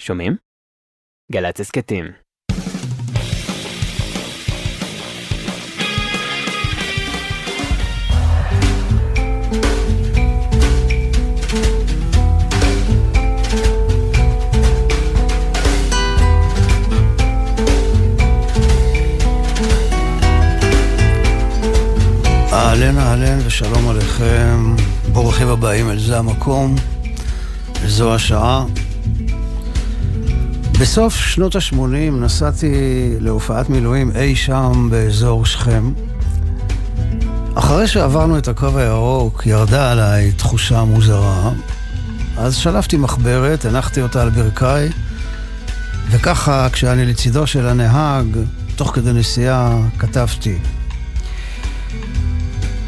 שומעים? גל"צ הסכתים. אהלן אהלן ושלום עליכם, ברוכים הבאים אל זה המקום, וזו השעה. בסוף שנות ה-80 נסעתי להופעת מילואים אי שם באזור שכם. אחרי שעברנו את הקו הירוק ירדה עליי תחושה מוזרה, אז שלפתי מחברת, הנחתי אותה על ברכיי, וככה כשאני לצידו של הנהג, תוך כדי נסיעה, כתבתי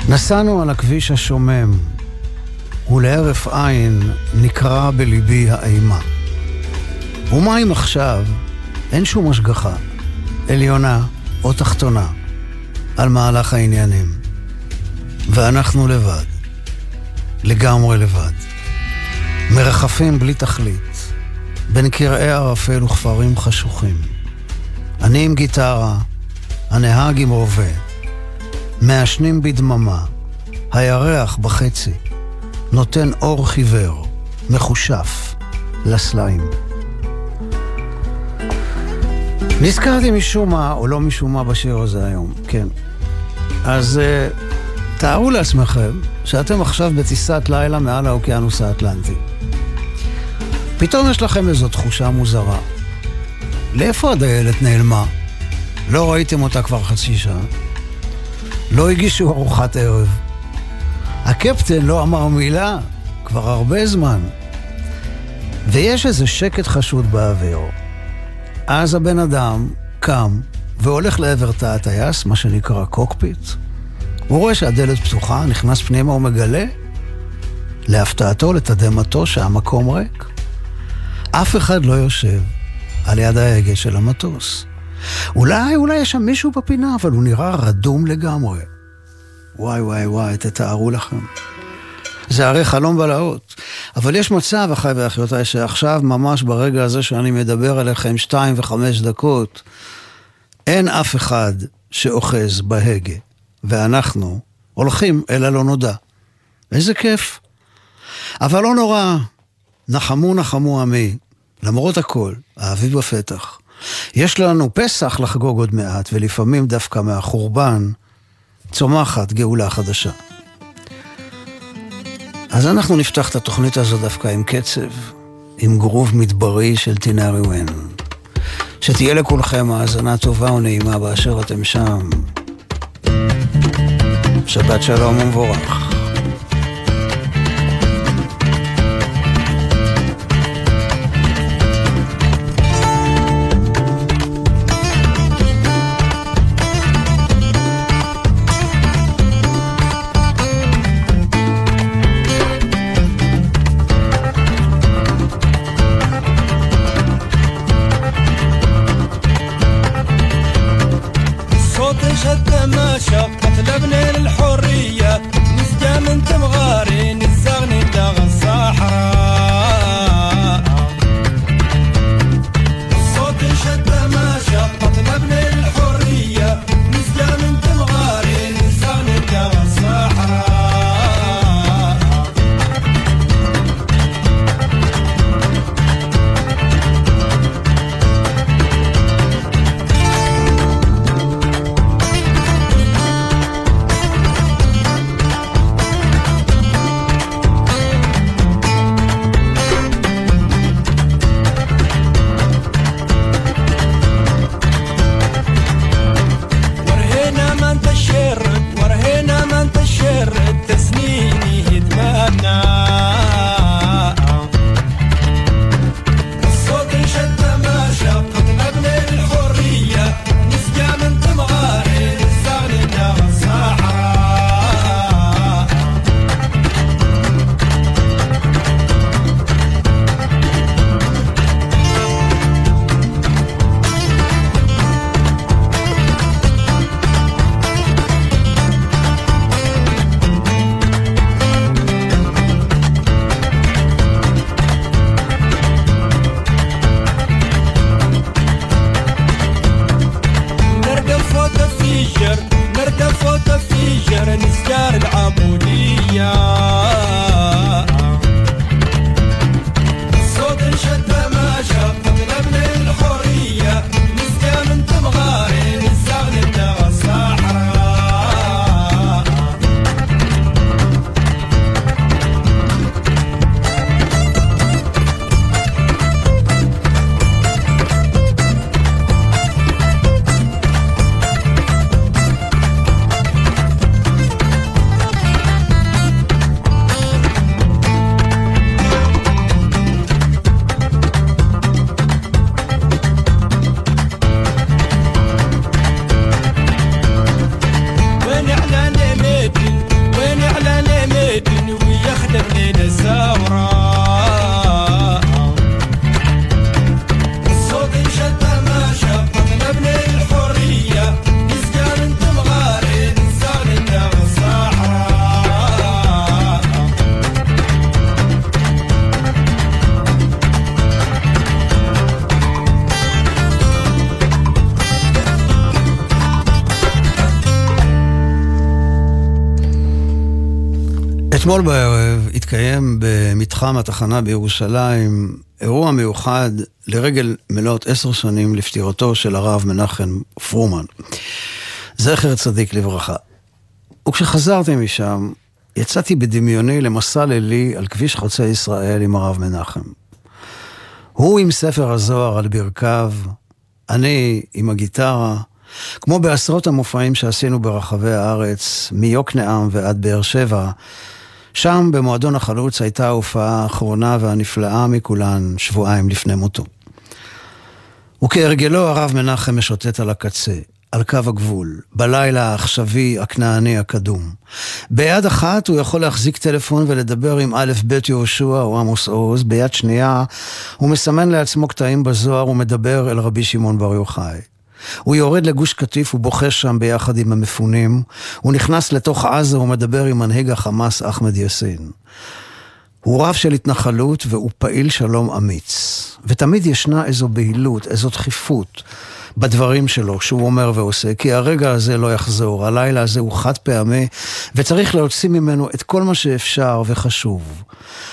נסענו על הכביש השומם, ולהרף עין נקרע בליבי האימה. ומה אם עכשיו אין שום השגחה, עליונה או תחתונה, על מהלך העניינים, ואנחנו לבד, לגמרי לבד, מרחפים בלי תכלית, בין קרעי ערפל וכפרים חשוכים. אני עם גיטרה, הנהג עם רובה. מעשנים בדממה, הירח בחצי, נותן אור חיוור, מחושף, לסלעים. נזכרתי משום מה, או לא משום מה בשיר הזה היום, כן. אז uh, תארו לעצמכם שאתם עכשיו בטיסת לילה מעל האוקיינוס האטלנטי. פתאום יש לכם איזו תחושה מוזרה. לאיפה הדיילת נעלמה? לא ראיתם אותה כבר חצי שעה. לא הגישו ארוחת ערב. הקפטן לא אמר מילה כבר הרבה זמן. ויש איזה שקט חשוד באוויר. אז הבן אדם קם והולך לעבר תא הטייס, מה שנקרא קוקפיט. הוא רואה שהדלת פתוחה, נכנס פנימה ומגלה, להפתעתו, לתדהמתו, שהמקום ריק. אף אחד לא יושב על יד ההגה של המטוס. אולי, אולי יש שם מישהו בפינה, אבל הוא נראה רדום לגמרי. וואי וואי וואי, תתארו לכם. זה הרי חלום בלהות. אבל יש מצב, אחיי ואחיותיי, שעכשיו, ממש ברגע הזה שאני מדבר עליכם שתיים וחמש דקות, אין אף אחד שאוחז בהגה, ואנחנו הולכים אל הלא נודע. איזה כיף. אבל לא נורא, נחמו נחמו עמי, למרות הכל, האביב בפתח. יש לנו פסח לחגוג עוד מעט, ולפעמים דווקא מהחורבן צומחת גאולה חדשה. אז אנחנו נפתח את התוכנית הזו דווקא עם קצב, עם גרוב מדברי של טינארי ון. שתהיה לכולכם האזנה טובה ונעימה באשר אתם שם. שבת שלום ומבורך. شتم شفقة لبني للحرية نسجى من تمغاري نزغني داغ الصحراء במתחם התחנה בירושלים אירוע מיוחד לרגל מלאת עשר שנים לפטירתו של הרב מנחם פרומן. זכר צדיק לברכה. וכשחזרתי משם, יצאתי בדמיוני למסע לילי על כביש חוצה ישראל עם הרב מנחם. הוא עם ספר הזוהר על ברכיו, אני עם הגיטרה, כמו בעשרות המופעים שעשינו ברחבי הארץ, מיוקנעם ועד באר שבע, שם במועדון החלוץ הייתה ההופעה האחרונה והנפלאה מכולן, שבועיים לפני מותו. וכהרגלו הרב מנחם משוטט על הקצה, על קו הגבול, בלילה העכשווי, הכנעני, הקדום. ביד אחת הוא יכול להחזיק טלפון ולדבר עם א' ב' יהושע או עמוס עוז, ביד שנייה הוא מסמן לעצמו קטעים בזוהר ומדבר אל רבי שמעון בר יוחאי. הוא יורד לגוש קטיף ובוכה שם ביחד עם המפונים. הוא נכנס לתוך עזה ומדבר עם מנהיג החמאס אחמד יאסין. הוא רב של התנחלות והוא פעיל שלום אמיץ. ותמיד ישנה איזו בהילות, איזו דחיפות. בדברים שלו, שהוא אומר ועושה, כי הרגע הזה לא יחזור, הלילה הזה הוא חד פעמי, וצריך להוציא ממנו את כל מה שאפשר וחשוב.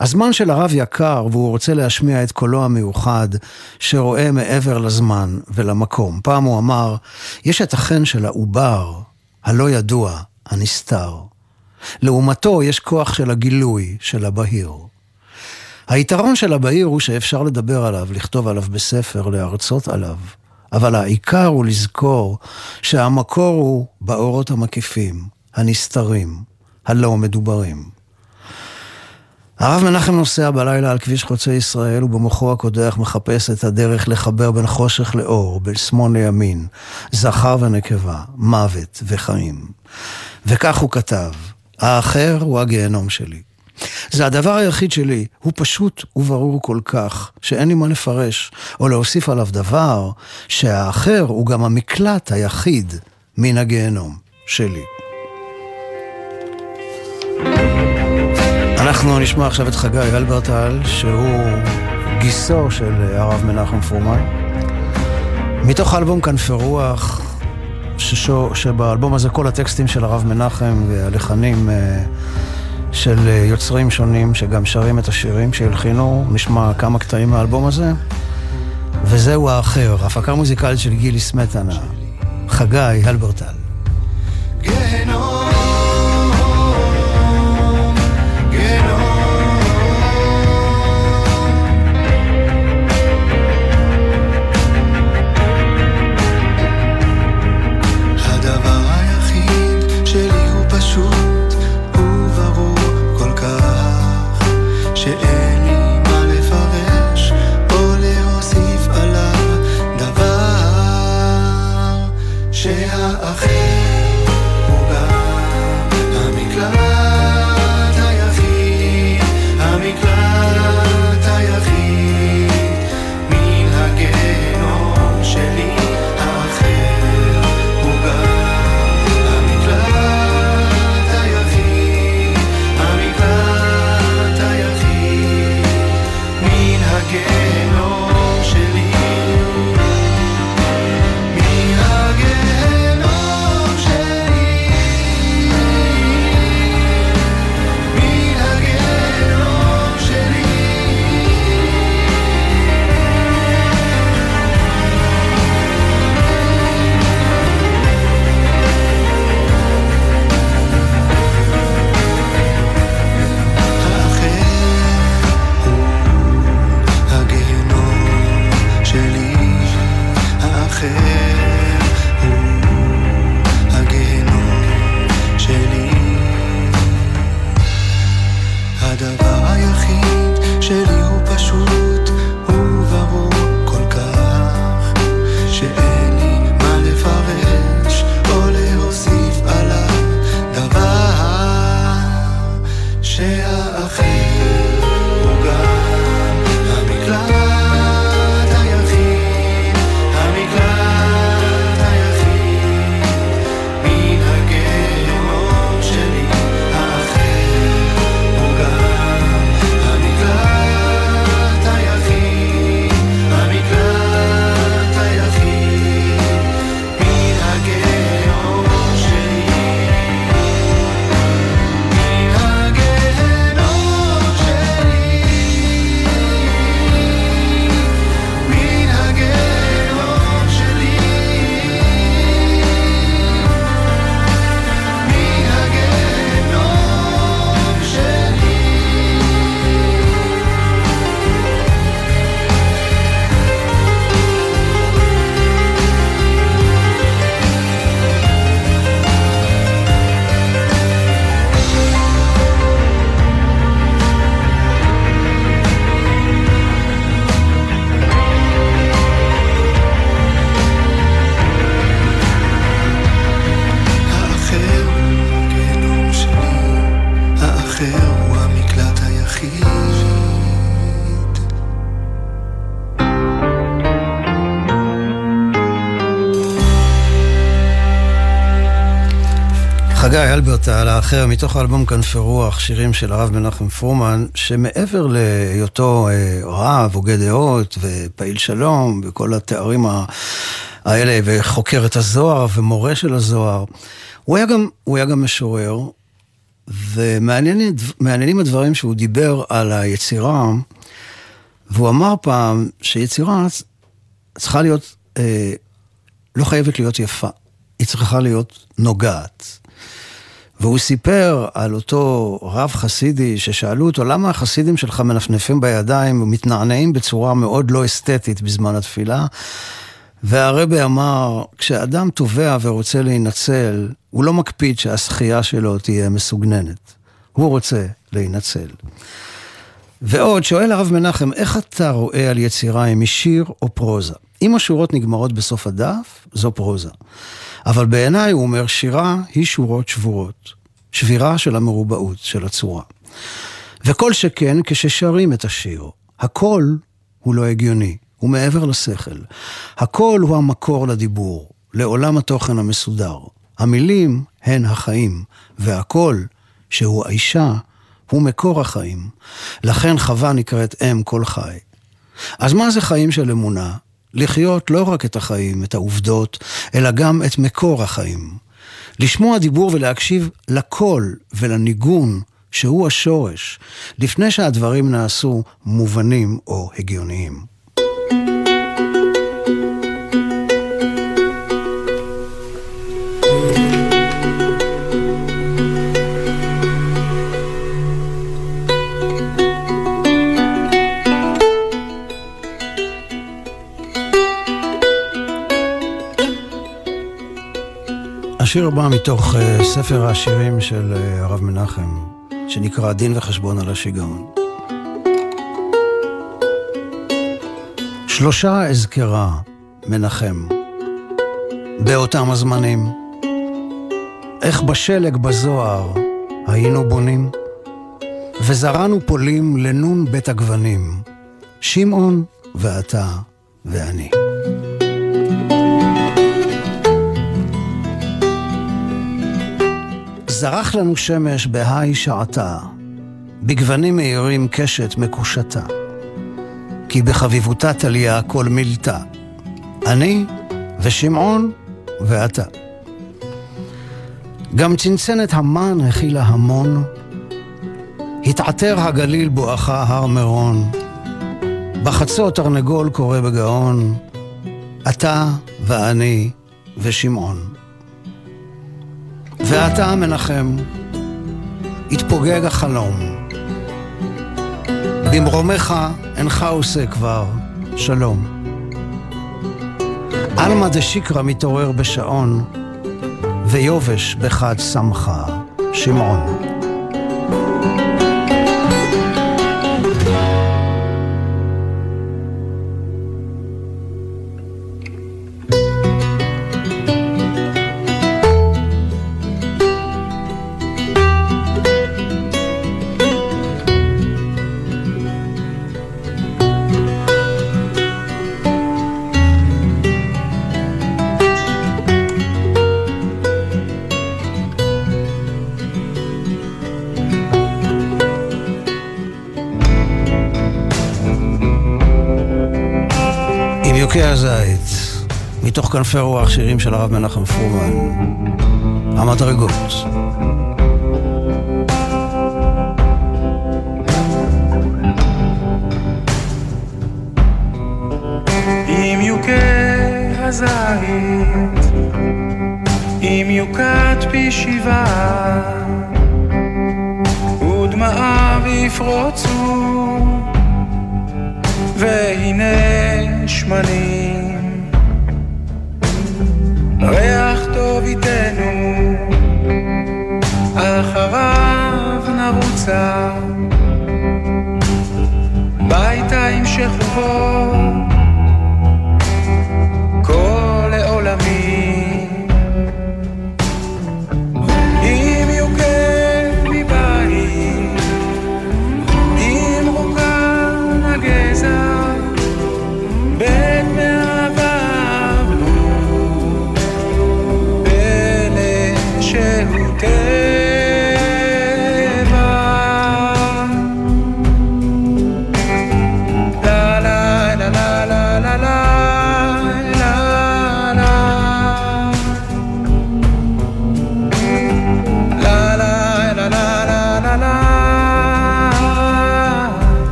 הזמן של הרב יקר, והוא רוצה להשמיע את קולו המיוחד, שרואה מעבר לזמן ולמקום. פעם הוא אמר, יש את החן של העובר, הלא ידוע, הנסתר. לעומתו יש כוח של הגילוי, של הבהיר. היתרון של הבהיר הוא שאפשר לדבר עליו, לכתוב עליו בספר, להרצות עליו. אבל העיקר הוא לזכור שהמקור הוא באורות המקיפים, הנסתרים, הלא מדוברים. הרב מנחם נוסע בלילה על כביש חוצה ישראל ובמוחו הקודח מחפש את הדרך לחבר בין חושך לאור, בין שמאל לימין, זכר ונקבה, מוות וחיים. וכך הוא כתב, האחר הוא הגיהנום שלי. זה הדבר היחיד שלי, הוא פשוט וברור כל כך, שאין לי מה לפרש, או להוסיף עליו דבר, שהאחר הוא גם המקלט היחיד מן הגיהנום שלי. אנחנו נשמע עכשיו את חגי אלברטל, שהוא גיסו של הרב מנחם פרומן. מתוך האלבום כנפי רוח, שבאלבום הזה כל הטקסטים של הרב מנחם והלחנים אה, של אה, יוצרים שונים שגם שרים את השירים שהלחינו, נשמע כמה קטעים מהאלבום הזה. וזהו האחר, הפקה מוזיקלית של גילי סמטנה, חגי הלברטל. חגי אלברט על האחר, מתוך האלבום כנפי רוח, שירים של הרב מנחם פרומן, שמעבר להיותו אה, רב, הוגה דעות ופעיל שלום, וכל התארים האלה, וחוקר את הזוהר ומורה של הזוהר, הוא היה גם, הוא היה גם משורר, ומעניינים הדברים שהוא דיבר על היצירה, והוא אמר פעם שיצירה צריכה להיות, אה, לא חייבת להיות יפה, היא צריכה להיות נוגעת. והוא סיפר על אותו רב חסידי ששאלו אותו למה החסידים שלך מנפנפים בידיים ומתנענעים בצורה מאוד לא אסתטית בזמן התפילה. והרבה אמר, כשאדם תובע ורוצה להינצל, הוא לא מקפיד שהשחייה שלו תהיה מסוגננת. הוא רוצה להינצל. ועוד, שואל הרב מנחם, איך אתה רואה על יצירה אם היא שיר או פרוזה? אם השורות נגמרות בסוף הדף, זו פרוזה. אבל בעיניי, הוא אומר, שירה היא שורות שבורות. שבירה של המרובעות, של הצורה. וכל שכן כששרים את השיר. הכל הוא לא הגיוני, הוא מעבר לשכל. הכל הוא המקור לדיבור, לעולם התוכן המסודר. המילים הן החיים, והכל, שהוא האישה, הוא מקור החיים. לכן חווה נקראת אם כל חי. אז מה זה חיים של אמונה? לחיות לא רק את החיים, את העובדות, אלא גם את מקור החיים. לשמוע דיבור ולהקשיב לקול ולניגון שהוא השורש, לפני שהדברים נעשו מובנים או הגיוניים. השיר הבא מתוך uh, ספר השירים של uh, הרב מנחם, שנקרא דין וחשבון על השיגעון. שלושה אזכרה מנחם, באותם הזמנים. איך בשלג בזוהר היינו בונים, וזרענו פולים לנון בית הגוונים, שמעון ואתה ואני. זרח לנו שמש בהי שעתה, בגוונים מאירים קשת מקושתה. כי בחביבותה תליה כל מילתה, אני ושמעון ואתה. גם צנצנת המן הכילה המון, התעטר הגליל בואכה הר מירון, בחצות תרנגול קורא בגאון, אתה ואני ושמעון. ואתה, מנחם, התפוגג החלום. במרומך אינך עושה כבר שלום. עלמא דשיקרא מתעורר בשעון, ויובש בחד שמחה שמעון. מתוך כנפי רוח שירים של הרב מנחם פרומן, המדרגות. אם יוכה הזית, אם יוקת פי שבעה, ודמעיו יפרוצו, והנה שמנים. אחריו נרוצה, ביתה עם שכבו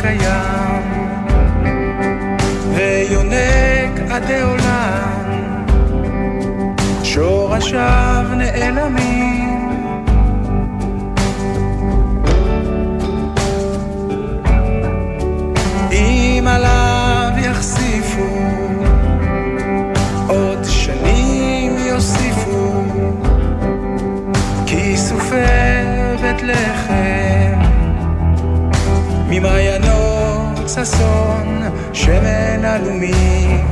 חי וקיים, ויונק עדי עולם, שורשיו נעלמים. הששון, שמן עלומים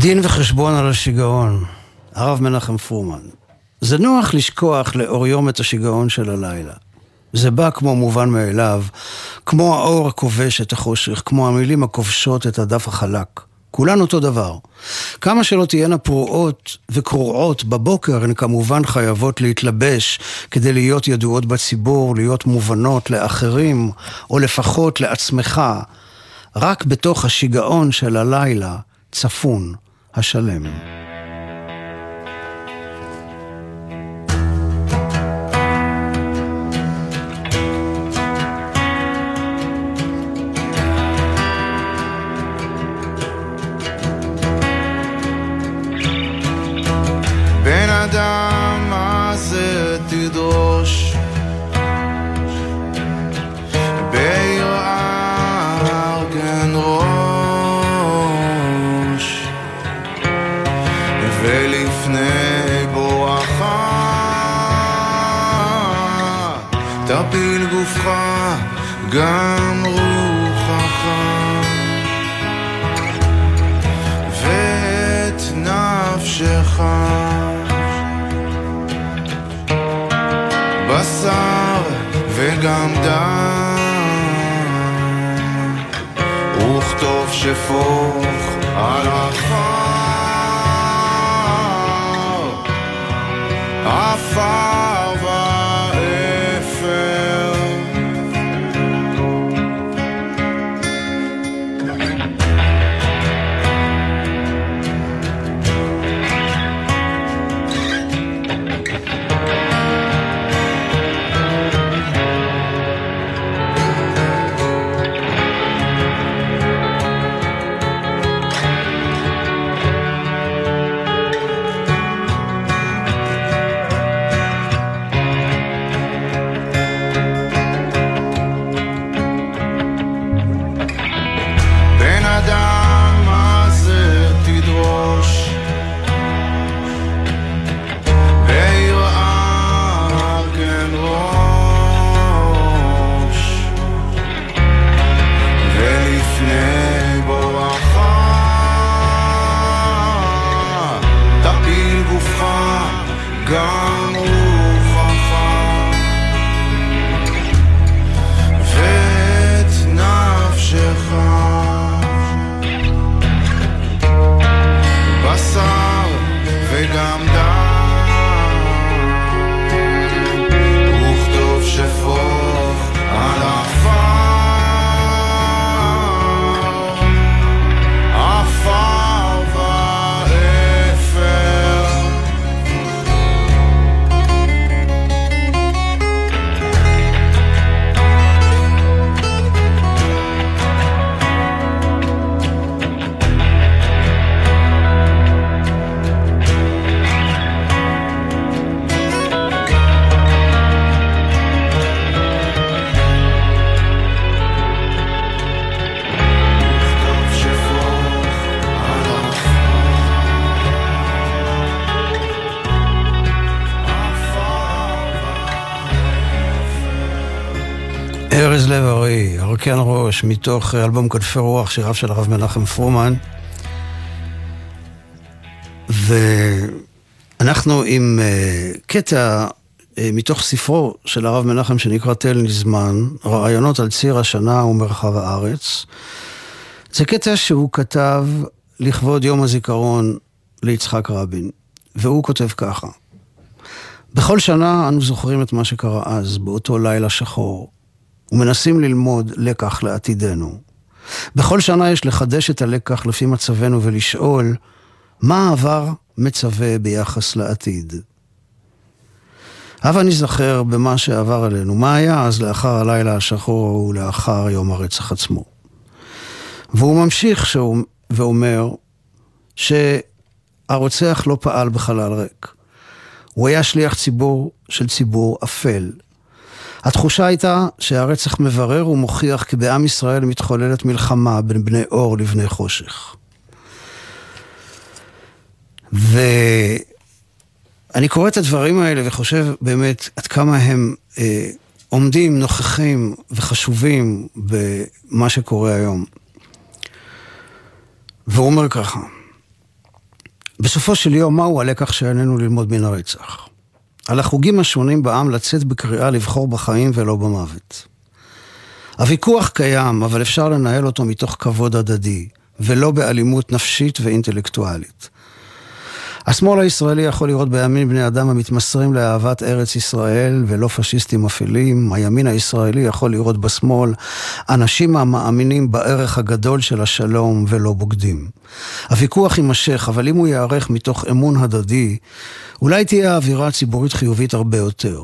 דין וחשבון על השיגעון, הרב מנחם פרומן. זה נוח לשכוח לאור יום את השיגעון של הלילה. זה בא כמו מובן מאליו, כמו האור הכובש את החושך, כמו המילים הכובשות את הדף החלק. כולן אותו דבר. כמה שלא תהיינה פרועות וקרועות בבוקר, הן כמובן חייבות להתלבש כדי להיות ידועות בציבור, להיות מובנות לאחרים, או לפחות לעצמך. רק בתוך השיגעון של הלילה צפון השלם. גם רוחך. ואת נפשך. בשר וגם דם. וכתוב שפוך לב-ארי, הרכן ראש, מתוך אלבום כנפי רוח, שיריו של הרב מנחם פרומן. ואנחנו עם uh, קטע uh, מתוך ספרו של הרב מנחם שנקרא תל נזמן, רעיונות על ציר השנה ומרחב הארץ. זה קטע שהוא כתב לכבוד יום הזיכרון ליצחק רבין, והוא כותב ככה: בכל שנה אנו זוכרים את מה שקרה אז, באותו לילה שחור, ומנסים ללמוד לקח לעתידנו. בכל שנה יש לחדש את הלקח לפי מצבנו ולשאול מה העבר מצווה ביחס לעתיד. הבה ניזכר במה שעבר עלינו, מה היה אז לאחר הלילה השחור ולאחר יום הרצח עצמו. והוא ממשיך שהוא, ואומר שהרוצח לא פעל בחלל ריק. הוא היה שליח ציבור של ציבור אפל. התחושה הייתה שהרצח מברר ומוכיח כי בעם ישראל מתחוללת מלחמה בין בני אור לבני חושך. ואני קורא את הדברים האלה וחושב באמת עד כמה הם אה, עומדים, נוכחים וחשובים במה שקורה היום. והוא אומר ככה, בסופו של יום, מהו הלקח שעלינו ללמוד מן הרצח? על החוגים השונים בעם לצאת בקריאה לבחור בחיים ולא במוות. הוויכוח קיים, אבל אפשר לנהל אותו מתוך כבוד הדדי, ולא באלימות נפשית ואינטלקטואלית. השמאל הישראלי יכול לראות בימין בני אדם המתמסרים לאהבת ארץ ישראל ולא פשיסטים אפלים. הימין הישראלי יכול לראות בשמאל אנשים המאמינים בערך הגדול של השלום ולא בוגדים. הוויכוח יימשך, אבל אם הוא ייערך מתוך אמון הדדי, אולי תהיה האווירה ציבורית חיובית הרבה יותר.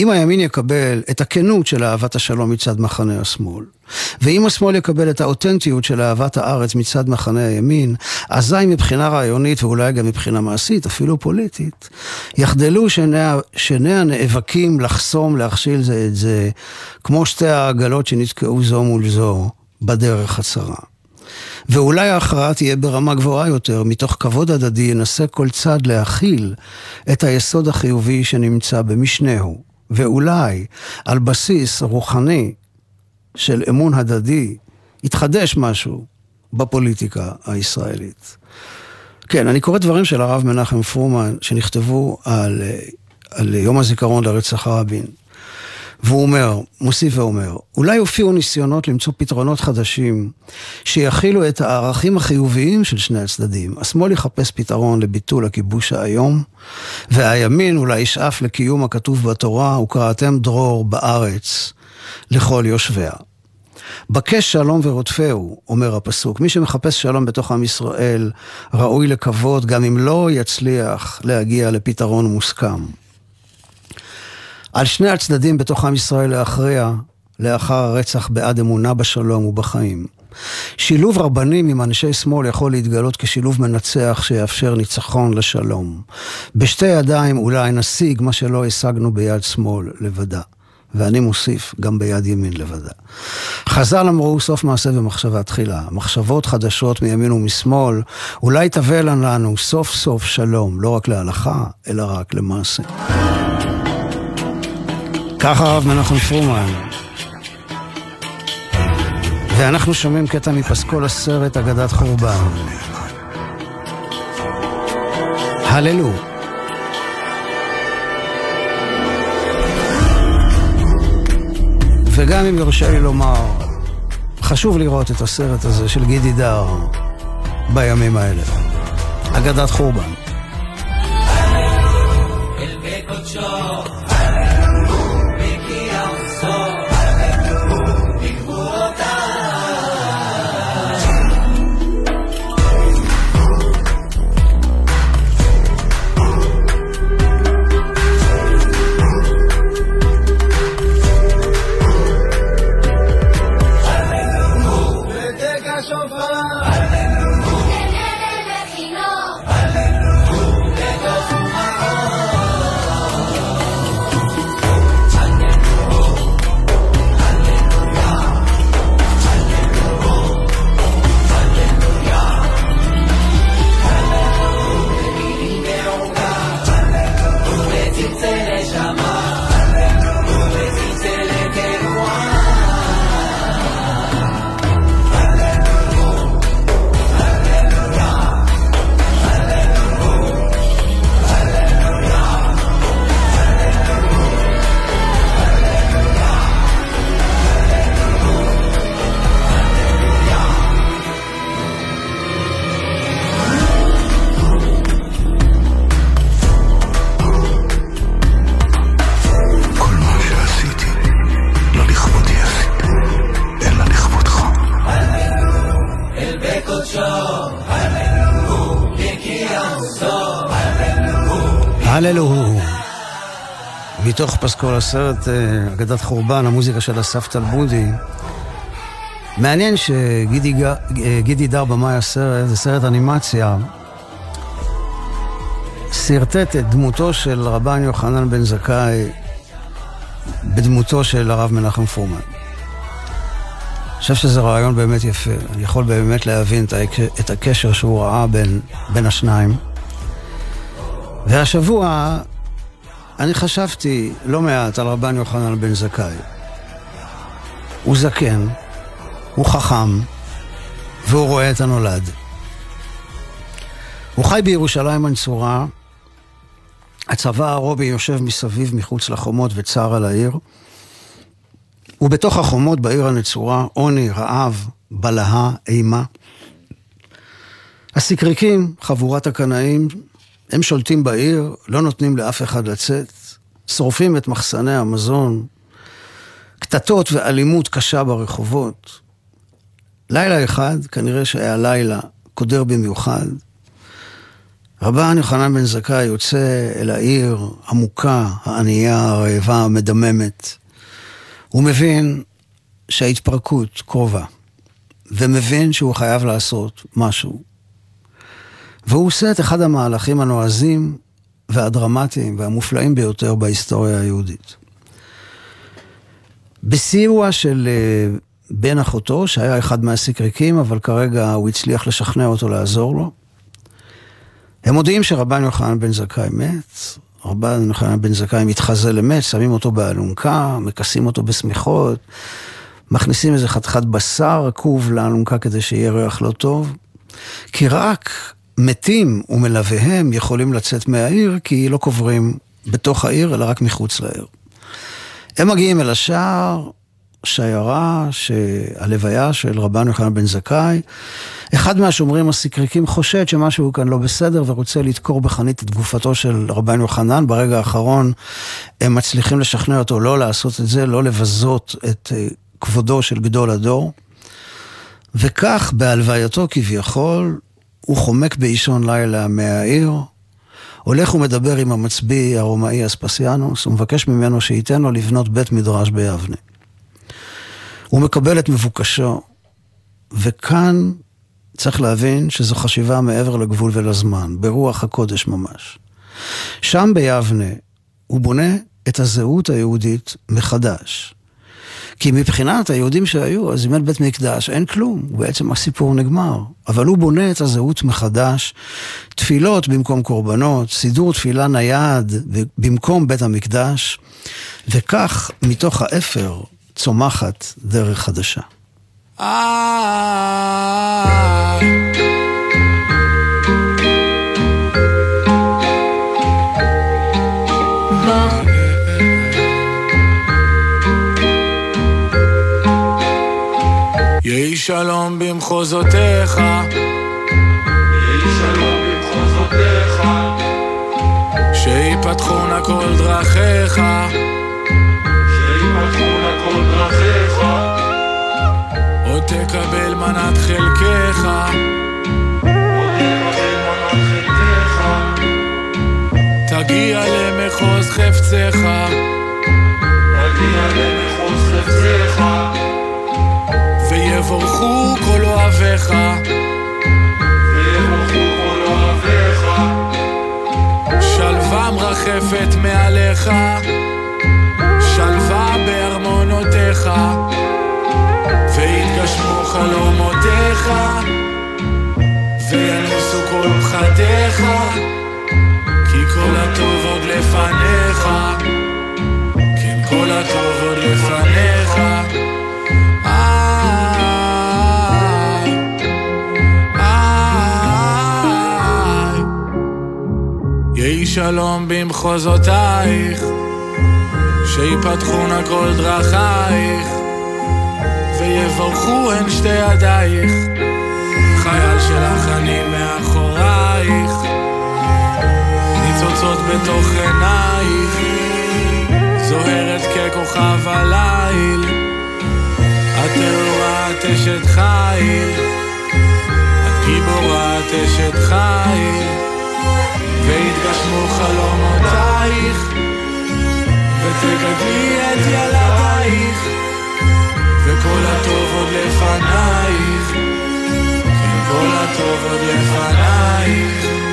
אם הימין יקבל את הכנות של אהבת השלום מצד מחנה השמאל, ואם השמאל יקבל את האותנטיות של אהבת הארץ מצד מחנה הימין, אזי מבחינה רעיונית ואולי גם מבחינה מעשית, אפילו פוליטית, יחדלו שני, שני הנאבקים לחסום, להכשיל זה את זה, כמו שתי העגלות שנתקעו זו מול זו בדרך הצרה. ואולי ההכרעה תהיה ברמה גבוהה יותר, מתוך כבוד הדדי ינסה כל צד להכיל את היסוד החיובי שנמצא במשנהו. ואולי על בסיס רוחני של אמון הדדי, יתחדש משהו בפוליטיקה הישראלית. כן, אני קורא דברים של הרב מנחם פרומן שנכתבו על, על יום הזיכרון לרצח רבין. והוא אומר, מוסיף ואומר, אולי הופיעו ניסיונות למצוא פתרונות חדשים שיכילו את הערכים החיוביים של שני הצדדים. השמאל יחפש פתרון לביטול הכיבוש האיום, והימין אולי ישאף לקיום הכתוב בתורה, וקראתם דרור בארץ לכל יושביה. בקש שלום ורודפהו, אומר הפסוק. מי שמחפש שלום בתוך עם ישראל ראוי לכבוד, גם אם לא יצליח להגיע לפתרון מוסכם. על שני הצדדים בתוך עם ישראל להכריע לאחר הרצח בעד אמונה בשלום ובחיים. שילוב רבנים עם אנשי שמאל יכול להתגלות כשילוב מנצח שיאפשר ניצחון לשלום. בשתי ידיים אולי נשיג מה שלא השגנו ביד שמאל לבדה. ואני מוסיף, גם ביד ימין לבדה. חז"ל אמרו סוף מעשה ומחשבה תחילה. מחשבות חדשות מימין ומשמאל, אולי תביא לנו סוף סוף שלום, לא רק להלכה, אלא רק למעשה. ככה הרב מנחם פרומן. ואנחנו שומעים קטע מפסקול הסרט אגדת חורבן. הללו. וגם אם יורשה לי לומר, חשוב לראות את הסרט הזה של גידי דר בימים האלה. אגדת חורבן. מתוך פסקול הסרט אה, אגדת חורבן, המוזיקה של אסף טלבודי. מעניין שגידי דר במאי הסרט, זה סרט אנימציה, שרטט את דמותו של רבן יוחנן בן זכאי בדמותו של הרב מנחם פורמן. אני חושב שזה רעיון באמת יפה. אני יכול באמת להבין את הקשר שהוא ראה בין, בין השניים. והשבוע אני חשבתי לא מעט על רבן יוחנן בן זכאי. הוא זקן, הוא חכם, והוא רואה את הנולד. הוא חי בירושלים הנצורה, הצבא הרובי יושב מסביב מחוץ לחומות וצר על העיר, ובתוך החומות בעיר הנצורה עוני, רעב, בלהה, אימה. הסקריקים, חבורת הקנאים, הם שולטים בעיר, לא נותנים לאף אחד לצאת, שורפים את מחסני המזון, קטטות ואלימות קשה ברחובות. לילה אחד, כנראה שהיה לילה קודר במיוחד, רבן יוחנן בן זכאי יוצא אל העיר המוכה, הענייה, הרעבה, המדממת. הוא מבין שההתפרקות קרובה, ומבין שהוא חייב לעשות משהו. והוא עושה את אחד המהלכים הנועזים והדרמטיים והמופלאים ביותר בהיסטוריה היהודית. בסיוע של אה, בן אחותו, שהיה אחד מהסקריקים, אבל כרגע הוא הצליח לשכנע אותו לעזור לו, הם מודיעים שרבן יוחנן בן זכאי מת, רבן יוחנן בן זכאי מתחזה למת, שמים אותו באלונקה, מכסים אותו בשמיכות, מכניסים איזה חתיכת בשר עקוב לאלונקה כדי שיהיה ריח לא טוב, כי רק מתים ומלוויהם יכולים לצאת מהעיר, כי לא קוברים בתוך העיר, אלא רק מחוץ לעיר. הם מגיעים אל השער, שיירה, שהלוויה של רבן יוחנן בן זכאי, אחד מהשומרים הסקריקים חושד שמשהו כאן לא בסדר ורוצה לדקור בחנית את גופתו של רבן יוחנן. ברגע האחרון הם מצליחים לשכנע אותו לא לעשות את זה, לא לבזות את אה, כבודו של גדול הדור. וכך, בהלווייתו כביכול, הוא חומק באישון לילה מהעיר, הולך ומדבר עם המצביא הרומאי אספסיאנוס, ומבקש ממנו שייתן לו לבנות בית מדרש ביבנה. הוא מקבל את מבוקשו, וכאן צריך להבין שזו חשיבה מעבר לגבול ולזמן, ברוח הקודש ממש. שם ביבנה הוא בונה את הזהות היהודית מחדש. כי מבחינת היהודים שהיו, אז אם אין בית מקדש, אין כלום, בעצם הסיפור נגמר. אבל הוא בונה את הזהות מחדש, תפילות במקום קורבנות, סידור תפילה נייד במקום בית המקדש, וכך, מתוך האפר, צומחת דרך חדשה. יהי שלום במחוזותיך, יהי שלום במחוזותיך, שיפתחו נא כל דרכיך, שיפתחו נא כל דרכיך, עוד תקבל מנת חלקך, תגיע למחוז חפצך, תגיע למחוז חפצך, ויבורכו כל אוהביך, כל אוהביך, שלווה מרחפת מעליך, שלווה בארמונותיך, ויתגשמו חלומותיך, וינוסו כל פחדיך, כי כל הטוב עוד לפניך, כן כל הטוב עוד לפניך. שלום במחוזותייך, שיפתחו נא כל דרכייך, ויברכו הן שתי ידייך, חייל שלך אני מאחורייך, ניצוצות בתוך עינייך, זוהרת ככוכב הליל, את טהורה אשת חיל, את גיבורה את אשת חיל, והתגשמו חלומותייך. ותגדלי את ילדייך וכל הטוב עוד לפנייך כן כל הטוב עוד לפנייך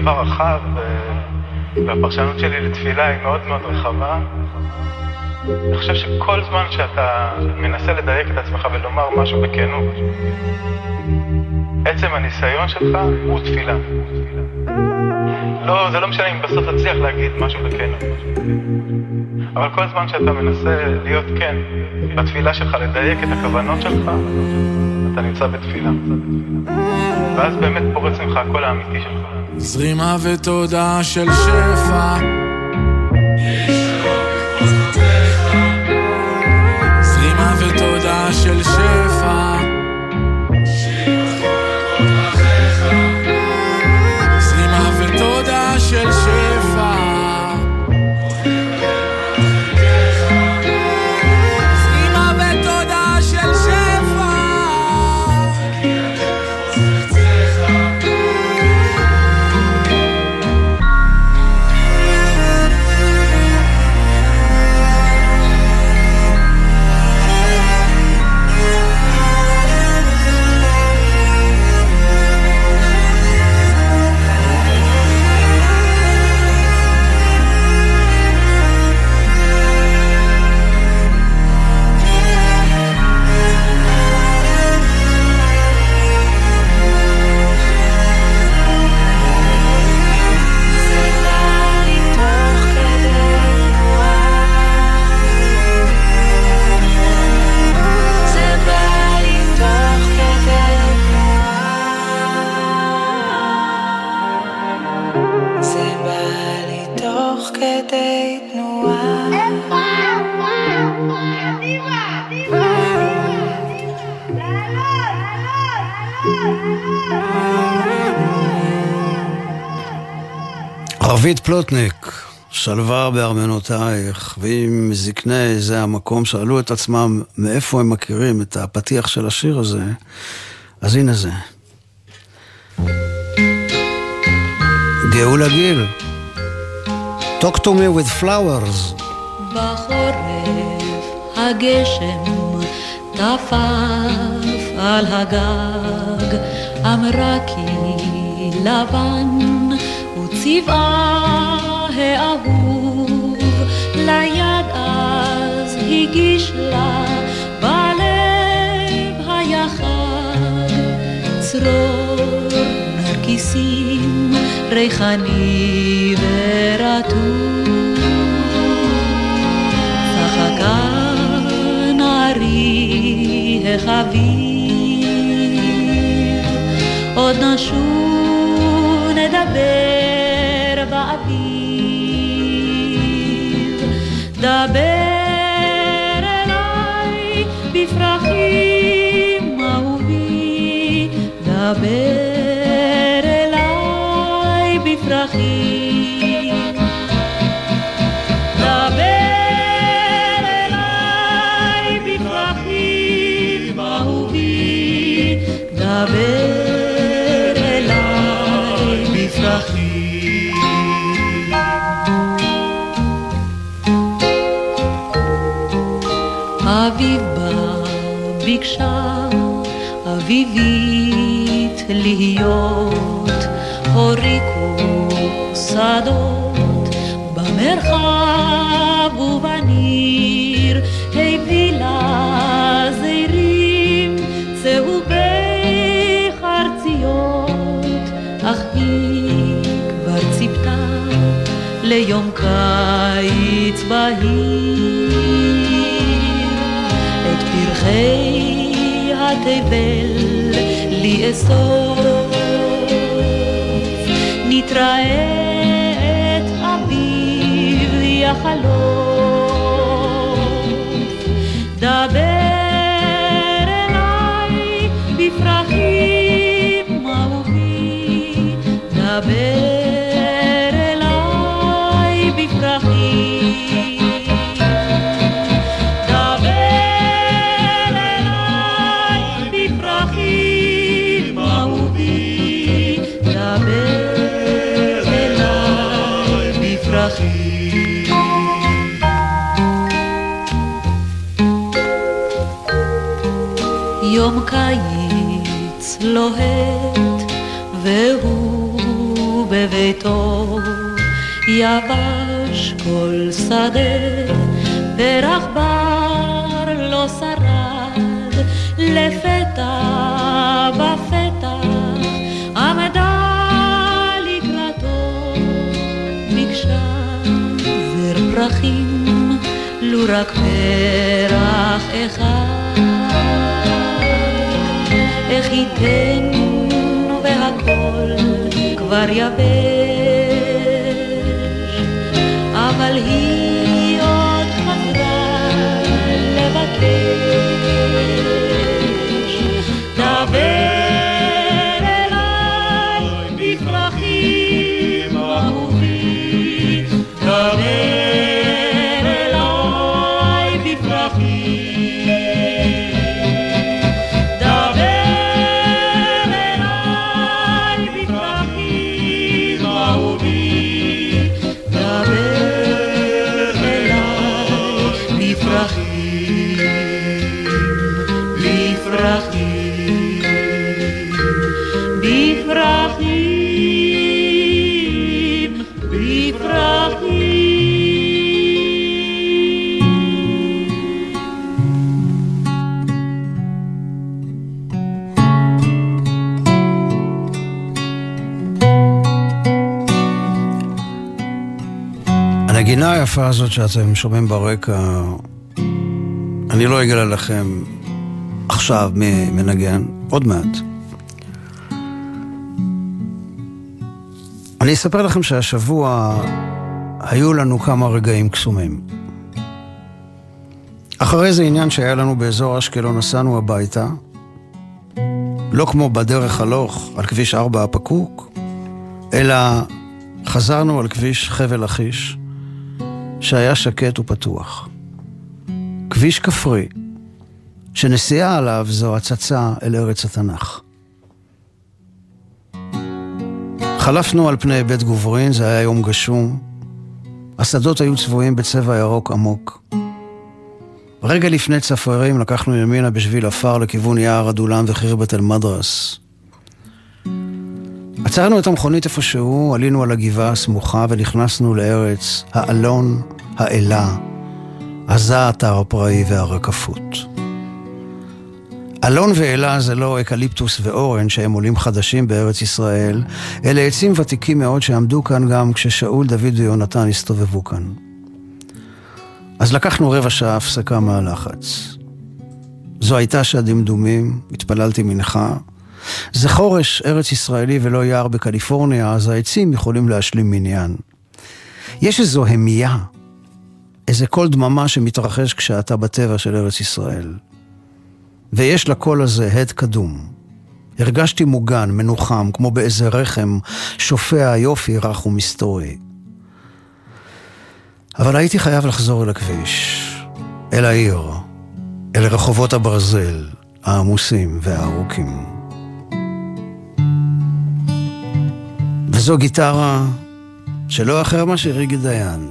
דבר רחב, והפרשנות שלי לתפילה היא מאוד מאוד רחבה. אני חושב שכל זמן שאתה מנסה לדייק את עצמך ולומר משהו בכנות, עצם הניסיון שלך הוא תפילה. לא, זה לא משנה אם בסוף תצליח להגיד משהו בכנות. אבל כל זמן שאתה מנסה להיות כן בתפילה שלך, לדייק את הכוונות שלך, אתה נמצא בתפילה. ואז באמת פורץ ממך הקול האמיתי שלך. זרימה ותודה של שפע. זרימה ותודה של שפע רבית פלוטניק, שלווה בארמנותייך, ואם זקני זה המקום שאלו את עצמם מאיפה הם מכירים את הפתיח של השיר הזה, אז הנה זה. גאולה גיל, Talk to me with flowers. בחורף הגשם טפף על הגג, אמרה כי לבן צבעה האהוב, ליד אז הגיש לה בלב היה צרור נרקיסים ריחני ורטוב. צחקה נערי החביב, עוד נשוב להיות, לאסוף, נתראה יום קיץ לוהט, והוא בביתו יבש כל שדה, פרח בר לא שרד, לפתע בפתח עמדה לקראתו, ביקשה זר פרחים, לו רק פרח אחד. ייתן והכל כבר יבש, אבל היא היפה הזאת שאתם שומעים ברקע, אני לא אגלה לכם עכשיו מי מנגן, עוד מעט. אני אספר לכם שהשבוע היו לנו כמה רגעים קסומים. אחרי זה עניין שהיה לנו באזור אשקלון, נסענו הביתה, לא כמו בדרך הלוך על כביש 4 הפקוק, אלא חזרנו על כביש חבל לכיש, שהיה שקט ופתוח. כביש כפרי, שנסיעה עליו זו הצצה אל ארץ התנ"ך. חלפנו על פני בית גוברין, זה היה יום גשום. השדות היו צבועים בצבע ירוק עמוק. רגע לפני צפרים לקחנו ימינה בשביל עפר לכיוון יער אדולם וחירבת אל-מדרס. עצרנו את המכונית איפשהו, עלינו על הגבעה הסמוכה ונכנסנו לארץ האלון, האלה, הזית הפראי והרקפות. אלון ואלה זה לא אקליפטוס ואורן שהם עולים חדשים בארץ ישראל, אלה עצים ותיקים מאוד שעמדו כאן גם כששאול, דוד ויונתן הסתובבו כאן. אז לקחנו רבע שעה הפסקה מהלחץ. זו הייתה שעת דמדומים, התפללתי מנחה. זה חורש ארץ ישראלי ולא יער בקליפורניה, אז העצים יכולים להשלים מניין. יש איזו המייה, איזה קול דממה שמתרחש כשאתה בטבע של ארץ ישראל. ויש לקול הזה הד קדום. הרגשתי מוגן, מנוחם, כמו באיזה רחם, שופע יופי רך ומסתורי. אבל הייתי חייב לחזור אל הכביש, אל העיר, אל רחובות הברזל, העמוסים והארוכים. וזו גיטרה שלא אחר מאשר ריגי דיין.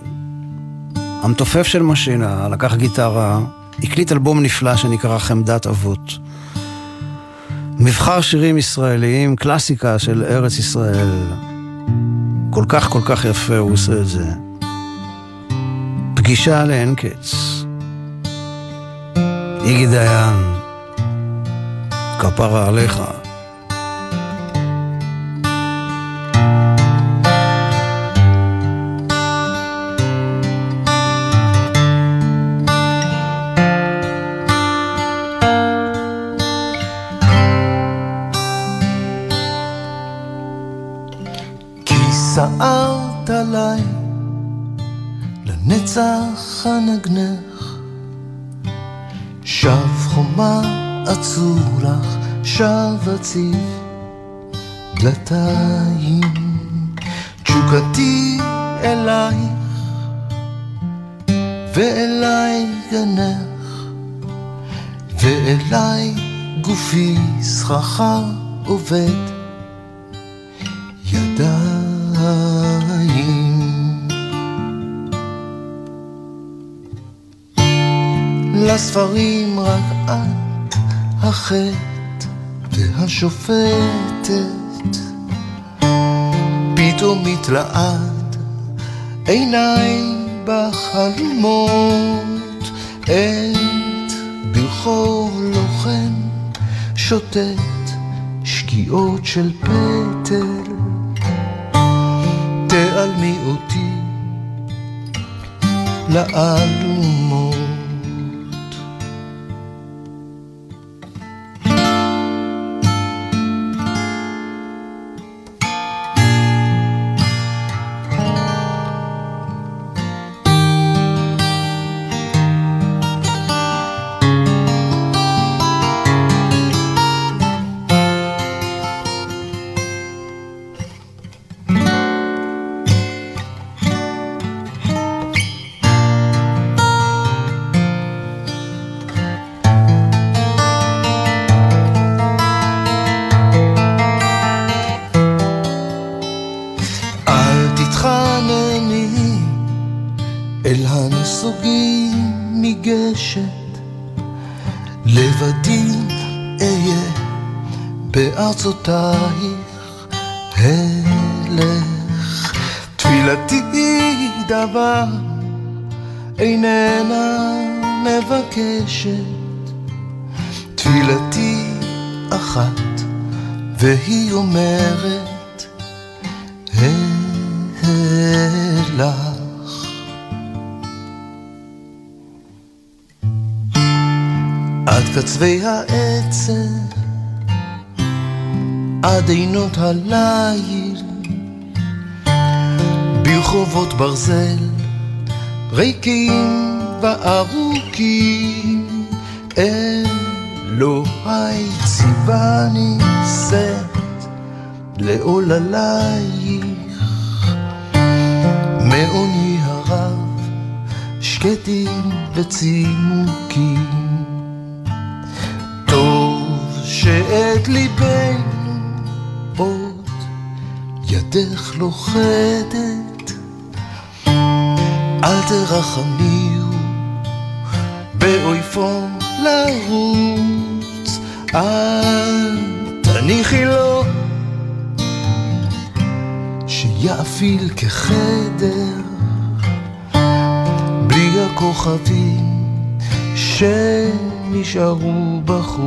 המתופף של משינה לקח גיטרה, הקליט אלבום נפלא שנקרא חמדת אבות. מבחר שירים ישראליים, קלאסיקה של ארץ ישראל. כל כך כל כך יפה הוא עושה את זה. פגישה לאין קץ. איגי דיין, כפרה עליך. דלתיים תשוקתי אלייך ואליי גנך ואליי גופי סככה עובד. לספרים רק את החטא והשופטת פתאום מתלעד עיניי בחלומות את ברחוב לוחם שוטט שקיעות של פטל. תעלמי אותי לאלומות לך עד קצווי העצב עד עינות הליל ברחובות ברזל ריקים וארוכים אלוהי ציווני שאת לעוללייך מעוני הרב שקטים וצימוקים. טוב שאת ליבנו עוד ידך לוכדת. אל תרחמיו באויפו לרוץ. אל תניחי לו שיאפיל כחדר בלי הכוכבים שנשארו בחוץ.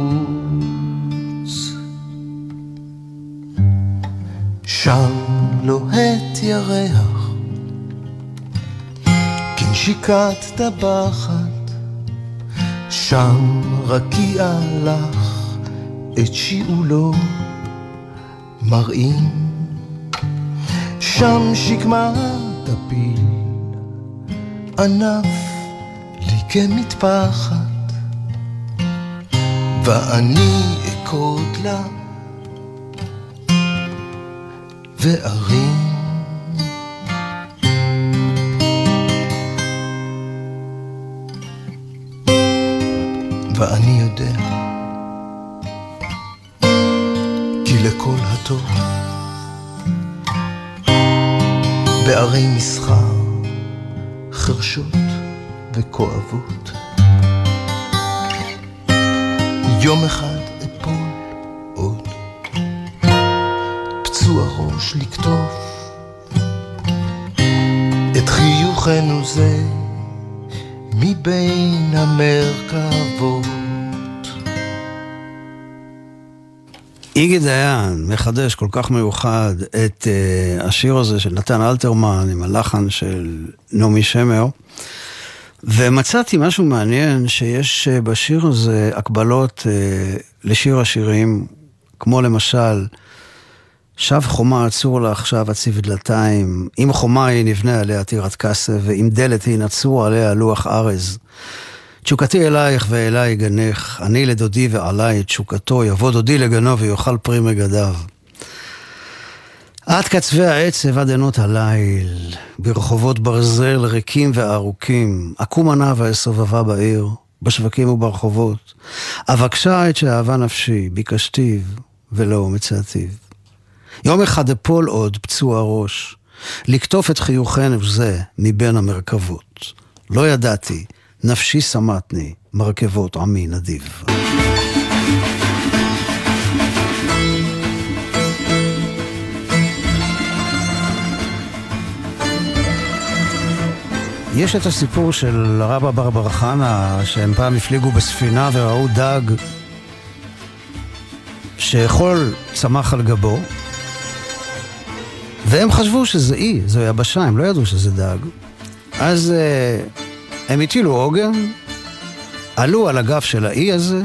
שם לוהט ירח כנשיקת טבחת. שם רקיע לך את שיעולו מראים שם שקמה תפיל ענף לי כמטפחת ואני אקוד לה וארים ואני יודע כי לכל הטוב בערי מסחר חרשות וכואבות. יום אחד אפול עוד פצוע ראש לקטוף. את חיוכנו זה מבין המרכבות איגי דיין מחדש כל כך מיוחד את uh, השיר הזה של נתן אלתרמן עם הלחן של נעמי שמר. ומצאתי משהו מעניין שיש uh, בשיר הזה הקבלות uh, לשיר השירים, כמו למשל, שב חומה עצור לה עכשיו הציב דלתיים, אם חומה היא נבנה עליה טירת כסף, ואם דלת היא נצור עליה לוח ארז. תשוקתי אלייך ואליי גנך, אני לדודי ועלי את תשוקתו, יבוא דודי לגנו ויאכל פרי מגדיו. עד קצווי העצב עד עינות הליל, ברחובות ברזל ריקים וארוכים, אקום ענה ואסובבה בעיר, בשווקים וברחובות. אבקשה את שאהבה נפשי, ביקשתיו ולא מצאתיו. יום אחד אפול עוד פצוע ראש, לקטוף את חיוכנו זה מבין המרכבות. לא ידעתי, נפשי סמטני, מרכבות עמי נדיב. יש את הסיפור של רבא ברבר חנה, שהם פעם הפליגו בספינה וראו דג שחול צמח על גבו, והם חשבו שזה אי, זו יבשה, הם לא ידעו שזה דג. אז אה, הם הטילו עוגן, עלו על הגב של האי הזה,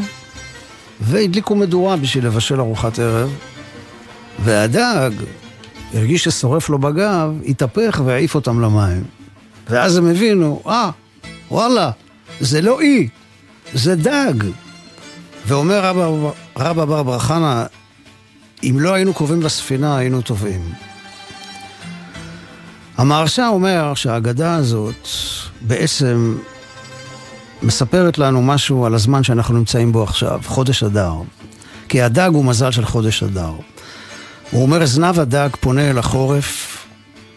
והדליקו מדורה בשביל לבשל ארוחת ערב, והדג הרגיש ששורף לו בגב, התהפך והעיף אותם למים. ואז הם הבינו, אה, ah, וואלה, זה לא אי, זה דג. ואומר רבא, רבא בר בר חנה, אם לא היינו קרובים לספינה, היינו טובים. המהרש"א אומר שהאגדה הזאת בעצם מספרת לנו משהו על הזמן שאנחנו נמצאים בו עכשיו, חודש אדר. כי הדג הוא מזל של חודש אדר. הוא אומר, זנב הדג פונה אל החורף,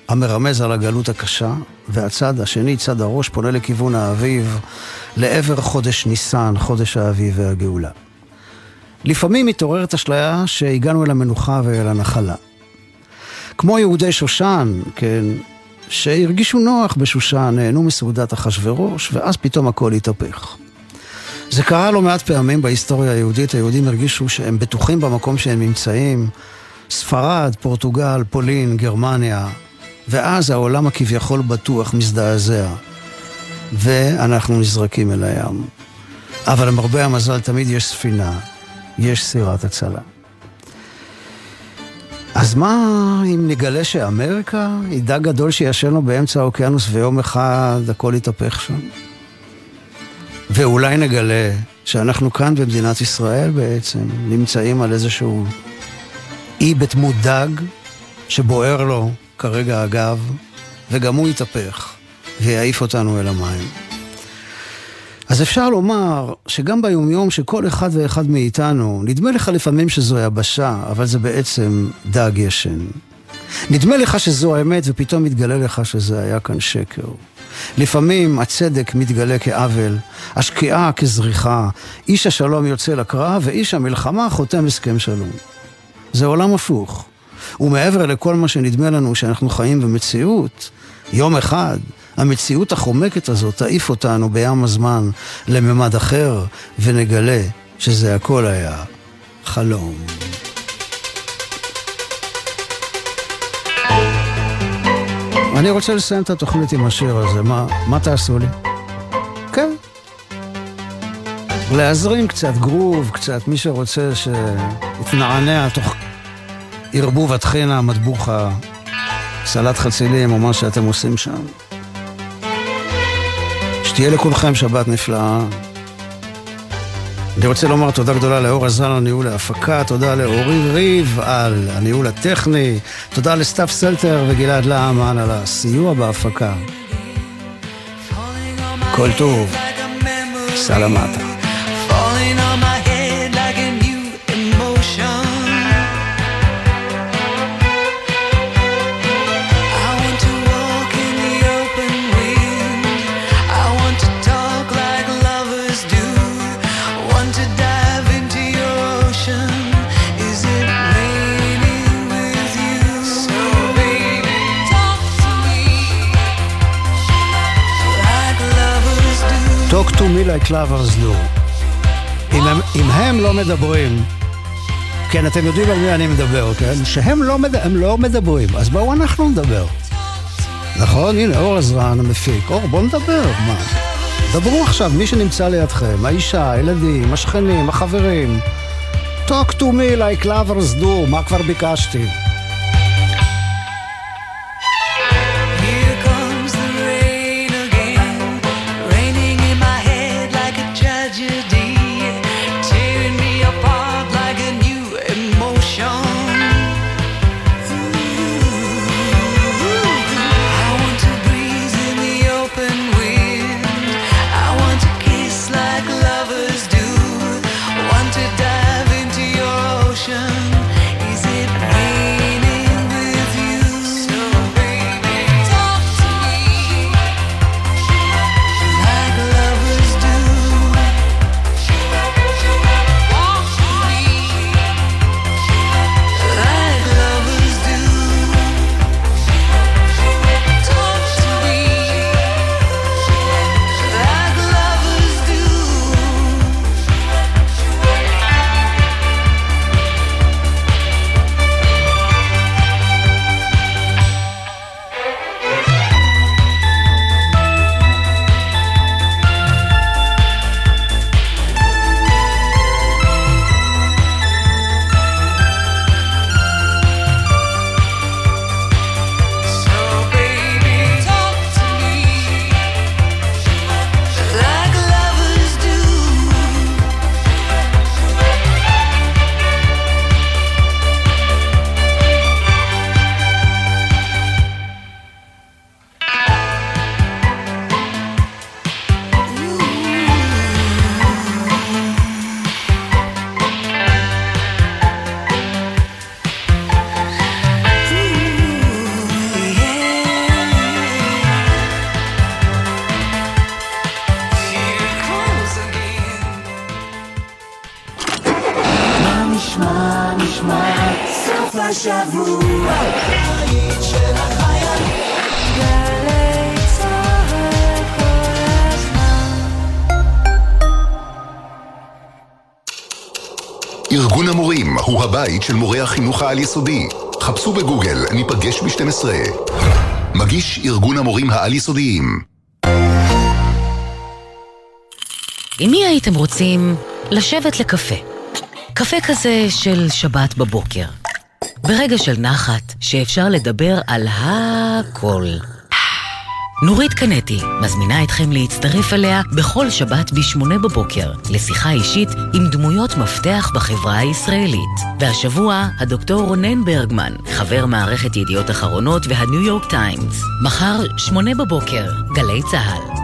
המרמז על הגלות הקשה, והצד השני, צד הראש, פונה לכיוון האביב, לעבר חודש ניסן, חודש האביב והגאולה. לפעמים מתעוררת אשליה שהגענו אל המנוחה ואל הנחלה. כמו יהודי שושן, כן, שהרגישו נוח בשושן, נהנו מסעודת אחשורוש, ואז פתאום הכל התהפך. זה קרה לא מעט פעמים בהיסטוריה היהודית, היהודים הרגישו שהם בטוחים במקום שהם נמצאים, ספרד, פורטוגל, פולין, גרמניה, ואז העולם הכביכול בטוח מזדעזע, ואנחנו נזרקים אל הים. אבל למרבה המזל תמיד יש ספינה, יש סירת הצלה. אז מה אם נגלה שאמריקה היא דג גדול שישן לו באמצע האוקיינוס ויום אחד הכל יתהפך שם? ואולי נגלה שאנחנו כאן במדינת ישראל בעצם נמצאים על איזשהו אי בדמות דג שבוער לו כרגע הגב וגם הוא יתהפך ויעיף אותנו אל המים. אז אפשר לומר שגם ביומיום שכל אחד ואחד מאיתנו, נדמה לך לפעמים שזו יבשה, אבל זה בעצם דג ישן. נדמה לך שזו האמת ופתאום מתגלה לך שזה היה כאן שקר. לפעמים הצדק מתגלה כעוול, השקיעה כזריחה, איש השלום יוצא לקרב ואיש המלחמה חותם הסכם שלום. זה עולם הפוך. ומעבר לכל מה שנדמה לנו שאנחנו חיים במציאות, יום אחד המציאות החומקת הזאת תעיף אותנו בים הזמן לממד אחר, ונגלה שזה הכל היה חלום. אני רוצה לסיים את התוכנית עם השיר הזה, מה, מה תעשו לי? כן. להזרים קצת גרוב, קצת מי שרוצה שיתנענע תוך ערבוב הטחינה, מטבוחה, סלט חצילים או מה שאתם עושים שם. שתהיה לכולכם שבת נפלאה. אני רוצה לומר תודה גדולה לאור עזרן על ניהול ההפקה, תודה לאורי ריב על הניהול הטכני, תודה לסתיו סלטר וגלעד לעמן על הסיוע בהפקה. כל טוב, סלמטה. Like lovers do. אם הם, אם הם לא מדברים, כן, אתם יודעים על מי אני מדבר, כן? שהם לא, מד... לא מדברים, אז בואו אנחנו נדבר. נכון? הנה, אור עזרן המפיק. אור, בואו נדבר, מה? דברו עכשיו, מי שנמצא לידכם, האישה, הילדים, השכנים, החברים. talk to me like lovers do, מה כבר ביקשתי? של מורי החינוך העל-יסודי. חפשו בגוגל, ניפגש ב-12. מגיש ארגון המורים העל-יסודיים. עם מי הייתם רוצים לשבת לקפה? קפה כזה של שבת בבוקר. ברגע של נחת, שאפשר לדבר על הכל. נורית קנטי מזמינה אתכם להצטרף אליה בכל שבת ב-8 בבוקר לשיחה אישית עם דמויות מפתח בחברה הישראלית. והשבוע, הדוקטור רונן ברגמן, חבר מערכת ידיעות אחרונות והניו יורק טיימס. מחר, 8 בבוקר, גלי צה"ל.